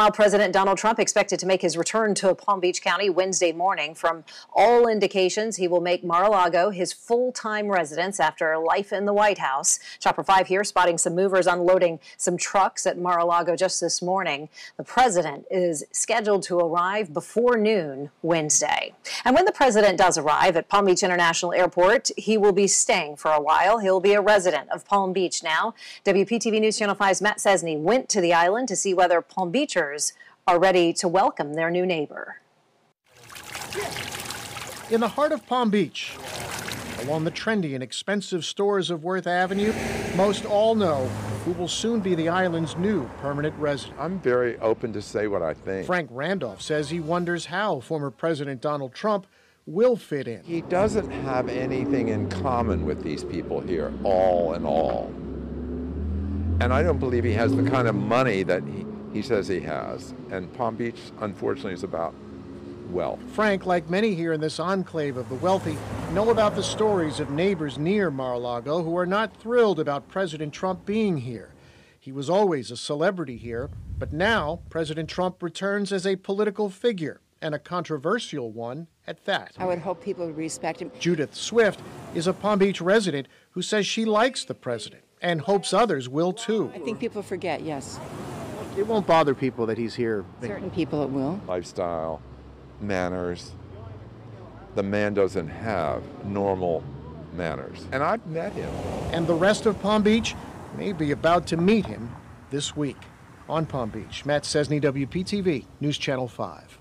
While President Donald Trump expected to make his return to Palm Beach County Wednesday morning, from all indications, he will make Mar-a-Lago his full-time residence after life in the White House. Chopper 5 here spotting some movers unloading some trucks at Mar-a-Lago just this morning. The president is scheduled to arrive before noon Wednesday. And when the president does arrive at Palm Beach International Airport, he will be staying for a while. He'll be a resident of Palm Beach now. WPTV News Channel 5's Matt Sczesny went to the island to see whether Palm Beachers are ready to welcome their new neighbor. In the heart of Palm Beach, along the trendy and expensive stores of Worth Avenue, most all know who will soon be the island's new permanent resident. I'm very open to say what I think. Frank Randolph says he wonders how former President Donald Trump will fit in. He doesn't have anything in common with these people here, all in all. And I don't believe he has the kind of money that he, he says he has. And Palm Beach, unfortunately, is about wealth. Frank, like many here in this enclave of the wealthy, know about the stories of neighbors near Mar-a-Lago who are not thrilled about President Trump being here. He was always a celebrity here, but now President Trump returns as a political figure and a controversial one at that. I would hope people would respect him. Judith Swift is a Palm Beach resident who says she likes the president and hopes others will too. I think people forget, yes. It won't bother people that he's here. Certain people it will. Lifestyle, manners. The man doesn't have normal manners. And I've met him. And the rest of Palm Beach may be about to meet him this week. On Palm Beach, Matt Sczesny, WPTV, News Channel 5.